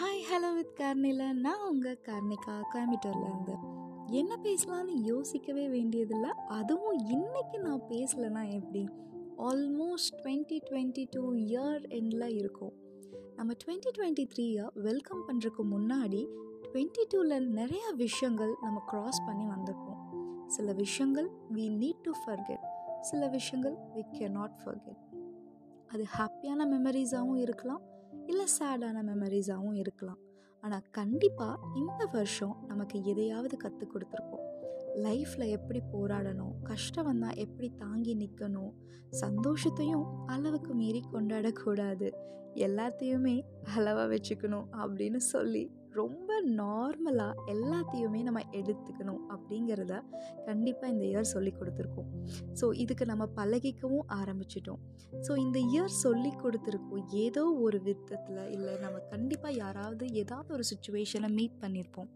Hi hello with கார்னில நான் உங்கள் கார்னிகா கோயம்புத்தூர்லேருந்து என்ன பேசலான்னு யோசிக்கவே வேண்டியதில்லை. அதுவும் இன்றைக்கி நான் பேசலைன்னா எப்படி? Almost twenty twenty two year எண்டில் இருக்கும். நம்ம டுவெண்ட்டி டுவெண்ட்டி த்ரீயை வெல்கம் பண்ணுறதுக்கு முன்னாடி டுவெண்ட்டி டூவில் நிறையா விஷயங்கள் நம்ம க்ராஸ் பண்ணி வந்திருப்போம். சில விஷயங்கள் வி நீட் டு ஃபர்கெட் சில விஷயங்கள் வி கே நாட் ஃபர்கெட் அது ஹாப்பியான மெமரிஸாகவும் இருக்கலாம். இல்லை சேடான மெமரிஸாகவும் இருக்கலாம். ஆனால் கண்டிப்பாக இந்த வருஷம் நமக்கு எதையாவது கற்றுக் கொடுத்துருக்கோம் லைஃப்பில் எப்படி போராடணும் கஷ்டம் வந்தால் எப்படி தாங்கி நிற்கணும் சந்தோஷத்தையும் அளவுக்கு மீறி கொண்டாடக்கூடாது. எல்லாத்தையுமே அளவாக வச்சுக்கணும் அப்படின்னு சொல்லி ரொம்ப நார்மலாக எல்லாத்தையுமே நம்ம எடுத்துக்கணும் அப்படிங்கிறத கண்டிப்பாக இந்த இயர் சொல்லி கொடுத்துருக்கோம். ஸோ இதுக்கு நம்ம பழகிக்கவும் ஆரம்பிச்சிட்டோம். ஸோ இந்த இயர் சொல்லி கொடுத்துருக்கோம். ஏதோ ஒரு விதத்தில் இல்லை நம்ம கண்டிப்பாக யாராவது ஏதாவது ஒரு சுச்சுவேஷனை மீட் பண்ணியிருப்போம்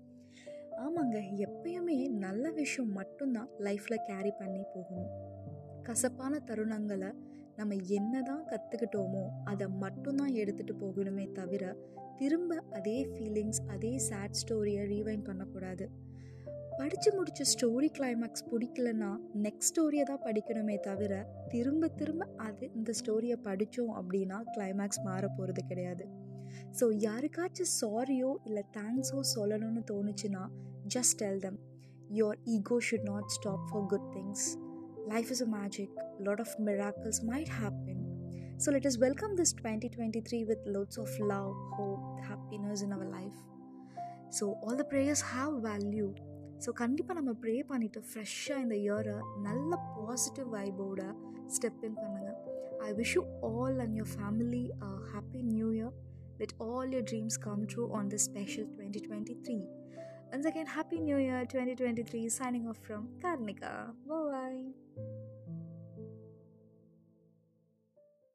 ஆமாங்க எப்பயுமே நல்ல விஷயம் மட்டும்தான் லைஃப்பில் கேரி பண்ணி போகணும். கசப்பான தருணங்களை நம்ம என்ன தான் கற்றுக்கிட்டோமோ அதை மட்டும்தான் எடுத்துகிட்டு போகணுமே தவிர திரும்ப அதே ஃபீலிங்ஸ் அதே சேட் ஸ்டோரியை ரீவைண்ட் பண்ணக்கூடாது. படித்து முடித்த ஸ்டோரி கிளைமேக்ஸ் பிடிக்கலன்னா நெக்ஸ்ட் ஸ்டோரியை தான் படிக்கணுமே தவிர திரும்ப திரும்ப அது இந்த ஸ்டோரியை படித்தோம் அப்படின்னா கிளைமேக்ஸ் மாற போகிறது கிடையாது. ஸோ யாருக்காச்சும் சாரியோ இல்லை தேங்க்ஸோ சொல்லணும்னு தோணுச்சுன்னா just tell them your ego should not stop for good things life is a magic lot of miracles might happen so let is welcome this twenty twenty three with lots of love hope happiness in our life so all the prayers have value so கண்டிப்பாக நம்ம pray பண்ணிவிட்டு ஃப்ரெஷ்ஷாக இந்த இயரை நல்ல positive வைபோட step in பண்ணுங்கள் I wish you all and your family happy new year let all your dreams come true on the special twenty twenty three once again, Happy New Year 2023, signing off from Karnika. Bye bye.